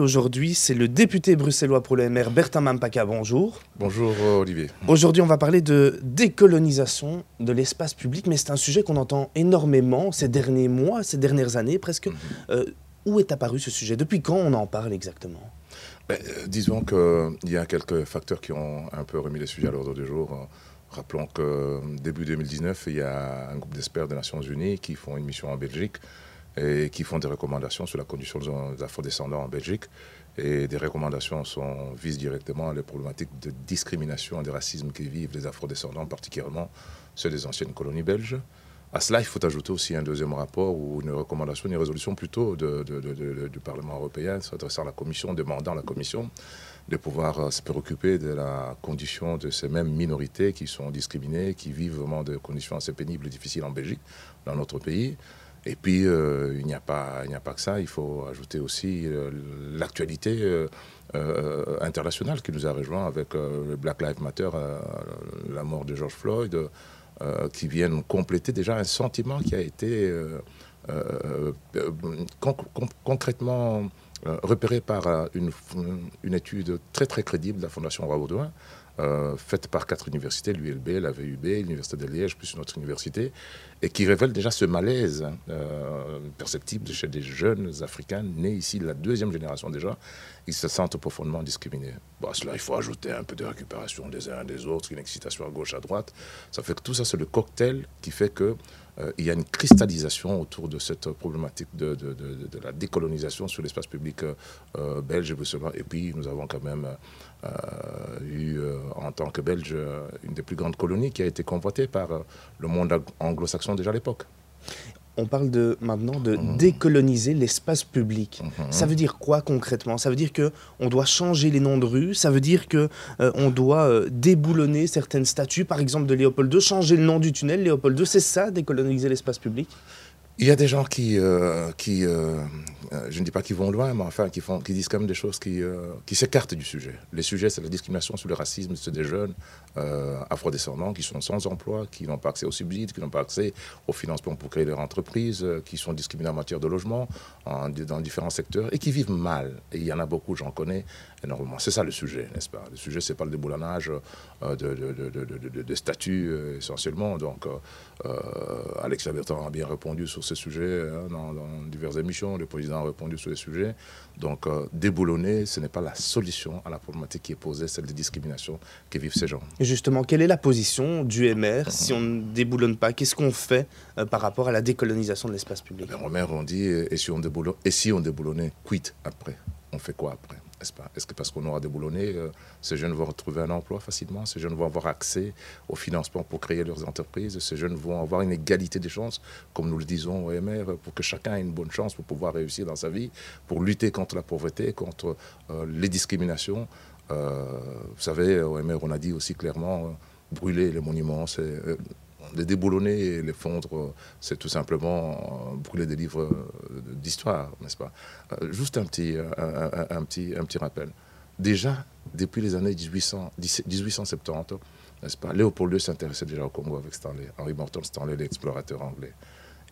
Aujourd'hui, c'est le député bruxellois pour le MR, Bertin Mampaka. Bonjour. Bonjour euh, Olivier. Aujourd'hui, on va parler de décolonisation de l'espace public, mais c'est un sujet qu'on entend énormément ces derniers mois, ces dernières années presque. Mhm. Euh, où est apparu ce sujet? Depuis quand on en parle exactement? Ben, euh, Disons qu'il y a quelques facteurs qui ont un peu remis le sujet à l'ordre du jour. Rappelons que début 2019, il y a un groupe d'experts des Nations Unies qui font une mission en Belgique et qui font des recommandations sur la condition des afro-descendants en Belgique. Et des recommandations sont, visent directement les problématiques de discrimination et de racisme que vivent les afro-descendants, particulièrement ceux des anciennes colonies belges. À cela, il faut ajouter aussi un deuxième rapport ou une recommandation, une résolution plutôt du Parlement européen s'adressant à la Commission, demandant à la Commission de pouvoir euh, se préoccuper de la condition de ces mêmes minorités qui sont discriminées, qui vivent vraiment de conditions assez pénibles et difficiles en Belgique, dans notre pays. Et puis, euh, il n'y a, pas, a pas que ça, il faut ajouter aussi euh, l'actualité euh, internationale qui nous a rejoint avec le Black Lives Matter, la mort de George Floyd, qui viennent compléter déjà un sentiment qui a été concrètement repéré par une, étude très très crédible de la Fondation Roi Baudouin, euh, faite par quatre universités, l'ULB, la VUB, l'Université de Liège, plus une autre université, et qui révèle déjà ce malaise euh, perceptible chez des jeunes Africains nés ici, la deuxième génération déjà, ils se sentent profondément discriminés. Bon, à cela, il faut ajouter un peu de récupération des uns des autres, une excitation à gauche, à droite. Ça fait que tout ça, c'est le cocktail qui fait que euh, il y a une cristallisation autour de cette problématique de, de, de, la décolonisation sur l'espace public euh, belge et bruxellois. Et puis, nous avons quand même euh, eu, en tant que Belge, une des plus grandes colonies qui a été convoitée par le monde anglo-saxon déjà à l'époque on parle de, maintenant de mmh. décoloniser l'espace public. Mmh. Ça veut dire quoi concrètement? Ça veut dire que on doit changer les noms de rues, ça veut dire que euh, on doit euh, déboulonner certaines statues, par exemple de Léopold II, changer le nom du tunnel Léopold II, c'est ça décoloniser l'espace public? Il y a des gens qui, euh, qui euh, euh, je ne dis pas qu'ils vont loin, mais enfin qui, font, qui disent quand même des choses qui, qui s'écartent du sujet. Les sujets, c'est la discrimination sur le racisme, c'est des jeunes afrodescendants qui sont sans emploi, qui n'ont pas accès aux subsides, qui n'ont pas accès aux financements pour créer leur entreprise, qui sont discriminés en matière de logement, dans différents secteurs, et qui vivent mal. Et il y en a beaucoup, j'en connais énormément. C'est ça le sujet, n'est-ce pas? Le sujet, c'est pas le déboulonnage de, de, statuts essentiellement. Donc, Alex Bertrand a bien répondu sur ces sujets hein, dans, diverses émissions. Le président a répondu sur les sujets. Donc, euh, déboulonner, ce n'est pas la solution à la problématique qui est posée, celle des discriminations que vivent ces gens. Et justement, quelle est la position du MR si on ne déboulonne pas? Qu'est-ce qu'on fait euh, par rapport à la décolonisation de l'espace public? Le MR, on dit, et si on, déboulonne, et si on déboulonnait, quitte après? On fait quoi après? Est-ce que parce qu'on aura déboulonné, euh, ces jeunes vont retrouver un emploi facilement? Ces jeunes vont avoir accès au financement pour créer leurs entreprises? Ces jeunes vont avoir une égalité des chances, comme nous le disons au MR, pour que chacun ait une bonne chance pour pouvoir réussir dans sa vie, pour lutter contre la pauvreté, contre euh, les discriminations. Euh, Vous savez, au MR, on a dit aussi clairement, brûler les monuments, c'est les déboulonner et les fondre, c'est tout simplement euh, brûler des livres euh, d'histoire, n'est-ce pas? Euh, Juste un petit, un, petit, un petit rappel. Déjà, depuis les années 1800, 1870, n'est-ce pas? Léopold II s'intéressait déjà au Congo avec Stanley, Henry Morton Stanley, l'explorateur anglais.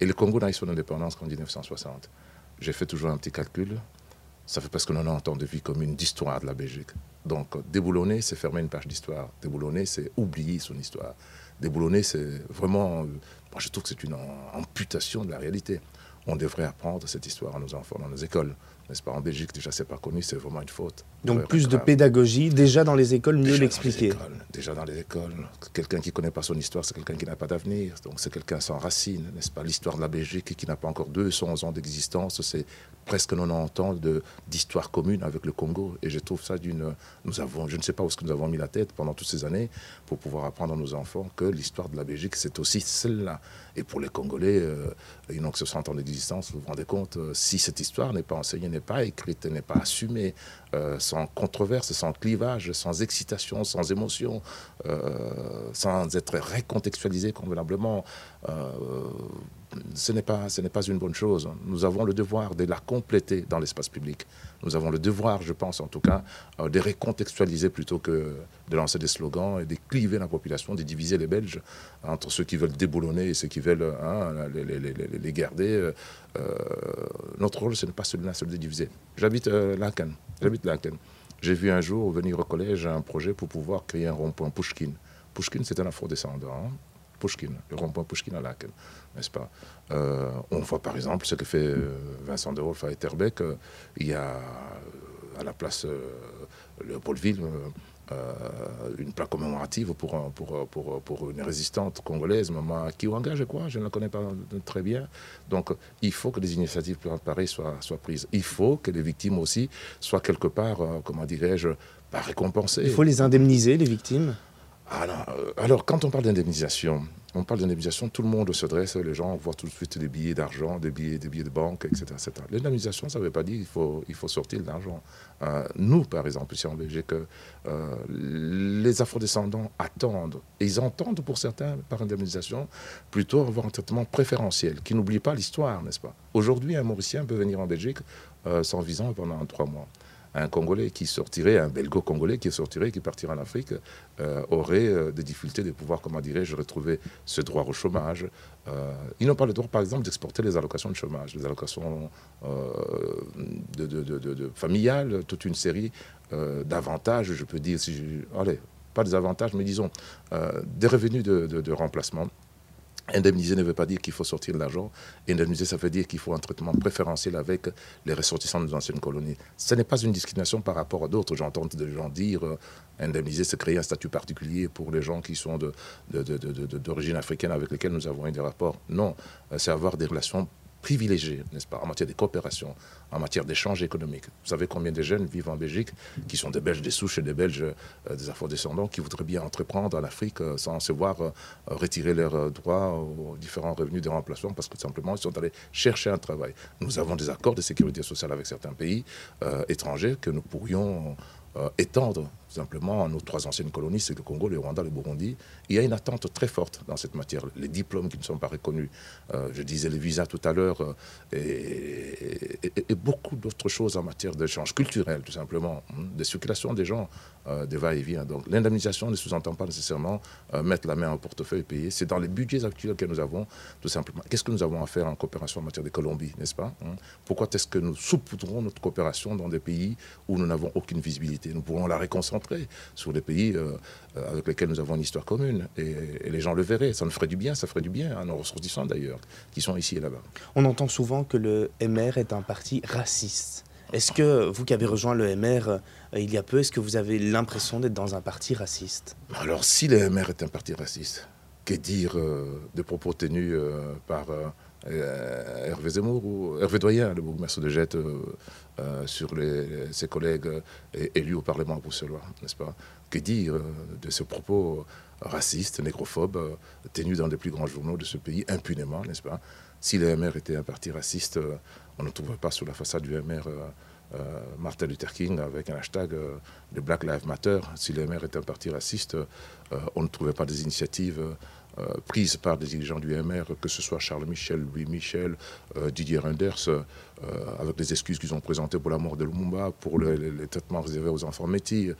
Et le Congo n'a eu son indépendance qu'en 1960. J'ai fait toujours un petit calcul. Ça fait presque 90 ans de vie commune d'histoire de la Belgique. Donc, déboulonner, c'est fermer une page d'histoire. Déboulonner, c'est oublier son histoire déboulonner, c'est vraiment, moi je trouve que c'est une amputation de la réalité. On devrait apprendre cette histoire à nos enfants dans nos écoles n'est-ce pas? En Belgique, déjà, c'est pas connu, c'est vraiment une faute. Donc plus de pédagogie, déjà dans les écoles, mieux l'expliquer. Déjà dans les écoles. Quelqu'un qui ne connaît pas son histoire, c'est quelqu'un qui n'a pas d'avenir. Donc c'est quelqu'un sans racines, n'est-ce pas? L'histoire de la Belgique qui n'a pas encore 200 ans d'existence, c'est presque 90 ans d'histoire commune avec le Congo. Et je trouve ça d'une... Nous avons, je ne sais pas où est-ce que nous avons mis la tête pendant toutes ces années pour pouvoir apprendre à nos enfants que l'histoire de la Belgique, c'est aussi celle-là. Et pour les Congolais, euh, ils n'ont que 60 ans d'existence, vous vous rendez compte, euh, si cette histoire n'est pas enseignée, n'est pas écrite, n'est pas assumée, euh, sans controverse, sans clivage, sans excitation, sans émotion, sans être recontextualisée convenablement, ce n'est pas, ce pas une bonne chose. Nous avons le devoir de la compléter dans l'espace public. Nous avons le devoir, je pense en tout cas, euh, de récontextualiser plutôt que de lancer des slogans et de cliver la population, de diviser les Belges entre ceux qui veulent déboulonner et ceux qui veulent hein, les, garder. Euh, notre rôle, ce n'est pas celui-là, celui de diviser. J'habite euh. J'habite Laken. J'ai vu un jour venir au collège un projet pour pouvoir créer un rond-point Pushkin. Pushkin, c'est un afro-descendant. Hein. Pushkin, le rond-point Pushkin à Laken, n'est-ce pas? Euh, On voit par exemple ce que fait euh, Vincent de Wolf à Etterbeek. Euh, il y a à la place Léopoldville une plaque commémorative pour, pour, pour, pour, une résistante congolaise, Maman Kiwanga, je crois, je ne la connais pas très bien. Donc il faut que des initiatives pareilles soient, soient prises. Il faut que les victimes aussi soient quelque part, comment dirais-je, pas récompensées. Il faut les indemniser, les victimes? Alors, ah euh, alors, quand on parle d'indemnisation, on parle d'indemnisation, tout le monde se dresse, les gens voient tout de suite des billets d'argent, des billets, des billets de banque, etc. L'indemnisation, ça ne veut pas dire qu'il faut, il faut sortir de l'argent. Euh, nous, par exemple, ici en Belgique, euh, les afrodescendants attendent, et ils entendent pour certains, par indemnisation, plutôt avoir un traitement préférentiel, qui n'oublie pas l'histoire, n'est-ce pas? Aujourd'hui, un Mauricien peut venir en Belgique sans visa pendant trois mois un Congolais qui sortirait, un Belgo-Congolais qui sortirait, qui partirait en Afrique, euh, aurait euh, des difficultés de pouvoir, comment dirais-je, retrouver ce droit au chômage. Euh, ils n'ont pas le droit, par exemple, d'exporter les allocations de chômage, les allocations de, familiales, toute une série d'avantages, je peux dire, si je, allez, pas des avantages, mais disons, des revenus de remplacement Indemniser ne veut pas dire qu'il faut sortir de l'argent. Indemniser, ça veut dire qu'il faut un traitement préférentiel avec les ressortissants des anciennes colonies. Ce n'est pas une discrimination par rapport à d'autres. J'entends des gens dire euh, indemniser, c'est créer un statut particulier pour les gens qui sont d'origine africaine avec lesquels nous avons eu des rapports. Non, euh, c'est avoir des relations privilégiés, n'est-ce pas, en matière de coopération, en matière d'échange économique. Vous savez combien de jeunes vivent en Belgique, qui sont des Belges des souches et des Belges euh, des afro-descendants, qui voudraient bien entreprendre en Afrique euh, sans se voir euh, retirer leurs droits aux différents revenus de remplacement, parce que simplement, ils sont allés chercher un travail. Nous avons des accords de sécurité sociale avec certains pays étrangers que nous pourrions étendre simplement nos trois anciennes colonies, c'est le Congo, le Rwanda, le Burundi. Il y a une attente très forte dans cette matière. Les diplômes qui ne sont pas reconnus, euh, je disais les visas tout à l'heure, euh, et, beaucoup d'autres choses en matière d'échange culturel, tout simplement, hein, de circulation des gens, euh, des va-et-vient. Donc l'indemnisation ne sous-entend pas nécessairement mettre la main au portefeuille et payer. C'est dans les budgets actuels que nous avons, tout simplement. Qu'est-ce que nous avons à faire en coopération en matière de Colombie, n'est-ce pas hein? Pourquoi est-ce que nous saupoudrons notre coopération dans des pays où nous n'avons aucune visibilité? Nous pourrons la réconcentrer sur les pays euh, euh, avec lesquels nous avons une histoire commune. Et, les gens le verraient. Ça nous ferait du bien, ça ferait du bien à nos ressortissants d'ailleurs, qui sont ici et là-bas. On entend souvent que le MR est un parti raciste. Est-ce que vous qui avez rejoint le MR euh, il y a peu, est-ce que vous avez l'impression d'être dans un parti raciste? Alors si le MR est un parti raciste, que dire des propos tenus par euh, Hervé Zemmour ou Hervé Doyen, le bourgmestre de Jette, euh, euh, sur ses collègues élus au Parlement bruxellois, n'est-ce pas? Que dire de ce propos racistes, négrophobes, tenus dans les plus grands journaux de ce pays impunément, n'est-ce pas? Si le MR était un parti raciste, on ne trouverait pas sur la façade du MR Martin Luther King avec un hashtag de Black Lives Matter. Si le MR était un parti raciste, on ne trouvait pas des initiatives euh, prises par des dirigeants du MR, que ce soit Charles Michel, Louis Michel, euh, Didier Renders, euh, avec les excuses qu'ils ont présentées pour la mort de Lumumba, pour les traitements réservés aux enfants métis.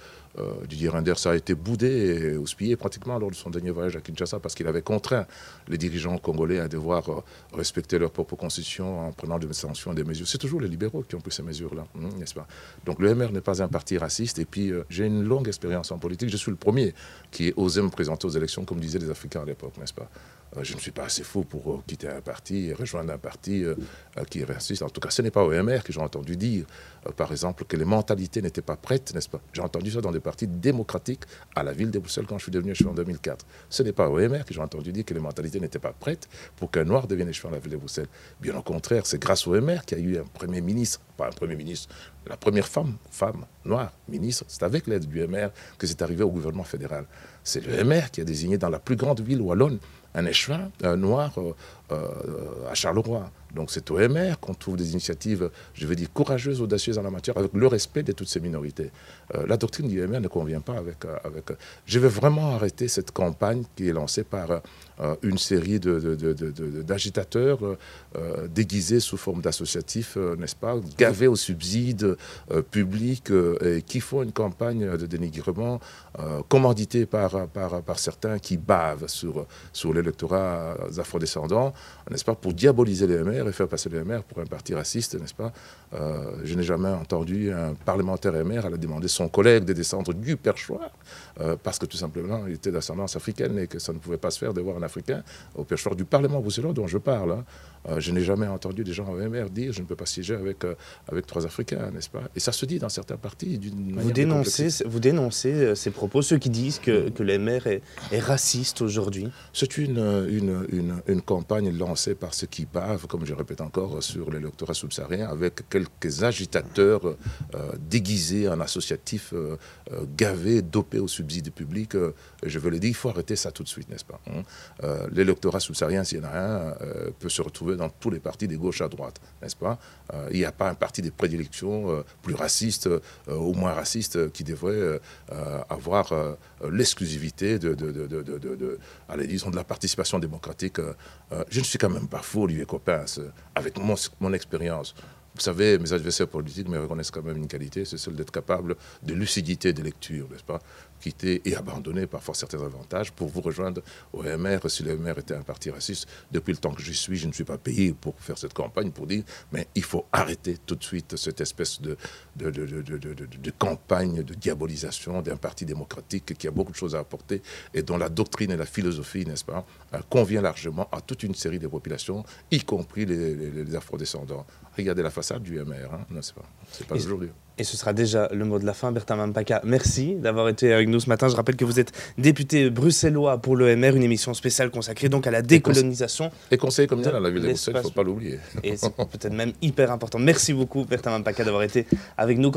Didier Renders a été boudé et houspillé pratiquement lors de son dernier voyage à Kinshasa parce qu'il avait contraint les dirigeants congolais à devoir respecter leur propre constitution en prenant des sanctions et des mesures. C'est toujours les libéraux qui ont pris ces mesures-là, hein, n'est-ce pas? Donc le MR n'est pas un parti raciste et puis j'ai une longue expérience en politique. Je suis le premier qui osé me présenter aux élections comme disaient les Africains à l'époque n'est-ce pas euh, Je ne suis pas assez fou pour euh, quitter un parti et rejoindre un parti euh, qui est. En tout cas, ce n'est pas au MR que j'ai entendu dire, par exemple, que les mentalités n'étaient pas prêtes, n'est-ce pas? J'ai entendu ça dans des partis démocratiques à la ville de Bruxelles quand je suis devenu échevin en 2004. Ce n'est pas au MR que j'ai entendu dire que les mentalités n'étaient pas prêtes pour qu'un noir devienne échevin à la ville de Bruxelles. Bien au contraire, c'est grâce au MR qu'il y a eu un premier ministre, pas un premier ministre, la première femme, femme noire, ministre, c'est avec l'aide du MR que c'est arrivé au gouvernement fédéral. C'est le MR qui a désigné dans la plus grande ville wallonne un échevin noir euh, euh, à Charleroi. Donc c'est au MR qu'on trouve des initiatives, je vais dire, courageuses, audacieuses en la matière, avec le respect de toutes ces minorités. Euh, la doctrine du MR ne convient pas avec, euh, avec... Je vais vraiment arrêter cette campagne qui est lancée par une série d'agitateurs déguisés sous forme d'associatifs, n'est-ce pas, gavés aux subsides publics, et qui font une campagne de dénigrement commanditée par, par, par certains qui bavent sur, sur l'électorat afrodescendant, n'est-ce pas, pour diaboliser les MR et faire passer les MR pour un parti raciste, n'est-ce pas? Euh, Je n'ai jamais entendu un parlementaire MR aller demander son collègue de descendre du perchoir euh, parce que tout simplement il était d'ascendance africaine et que ça ne pouvait pas se faire de voir un Africain au perchoir du Parlement bruxellois dont je parle. Hein. Euh, je n'ai jamais entendu des gens au MR dire je ne peux pas siéger avec, avec trois Africains, n'est-ce pas? Et ça se dit dans certains partis d'une vous dénoncez, vous dénoncez ces propos, ceux qui disent que, que l'MR est, est raciste aujourd'hui C'est une, une, une, une, campagne lancée par ceux qui bavent, comme je répète encore, sur l'électorat subsaharien, avec quelques agitateurs euh, déguisés en associatifs, euh, euh, gavés, dopés au subside public. je veux le dire, il faut arrêter ça tout de suite, n'est-ce pas hein? L'électorat subsaharien, s'il y en a un, peut se retrouver dans tous les partis des gauches à droite, n'est-ce pas? Il n'y a pas un parti de prédilection plus raciste ou moins raciste qui devrait avoir l'exclusivité de, de, de, de, de la participation démocratique. je ne suis quand même pas fou, Olivier Coppens, avec mon, mon expérience. Vous savez, mes adversaires politiques me reconnaissent quand même une qualité, c'est celle d'être capable de lucidité de lecture, n'est-ce pas quitter et abandonner parfois certains avantages pour vous rejoindre au MR. Si le MR était un parti raciste, depuis le temps que j'y suis, je ne suis pas payé pour faire cette campagne, pour dire, mais il faut arrêter tout de suite cette espèce de, de, de, de campagne de diabolisation d'un parti démocratique qui a beaucoup de choses à apporter et dont la doctrine et la philosophie, n'est-ce pas, euh, convient largement à toute une série de populations, y compris les, les, afrodescendants. Regardez la du MR, hein. non, c'est pas, pas aujourd'hui. Et ce sera déjà le mot de la fin. Bertin Mampaka, merci d'avoir été avec nous ce matin. Je rappelle que vous êtes député bruxellois pour l'EMR, une émission spéciale consacrée donc à la décolonisation. Et conseiller communal à la ville de Bruxelles, il ne faut pas l'oublier. Et c'est peut-être même hyper important. Merci beaucoup, Bertin Mampaka, d'avoir été avec nous.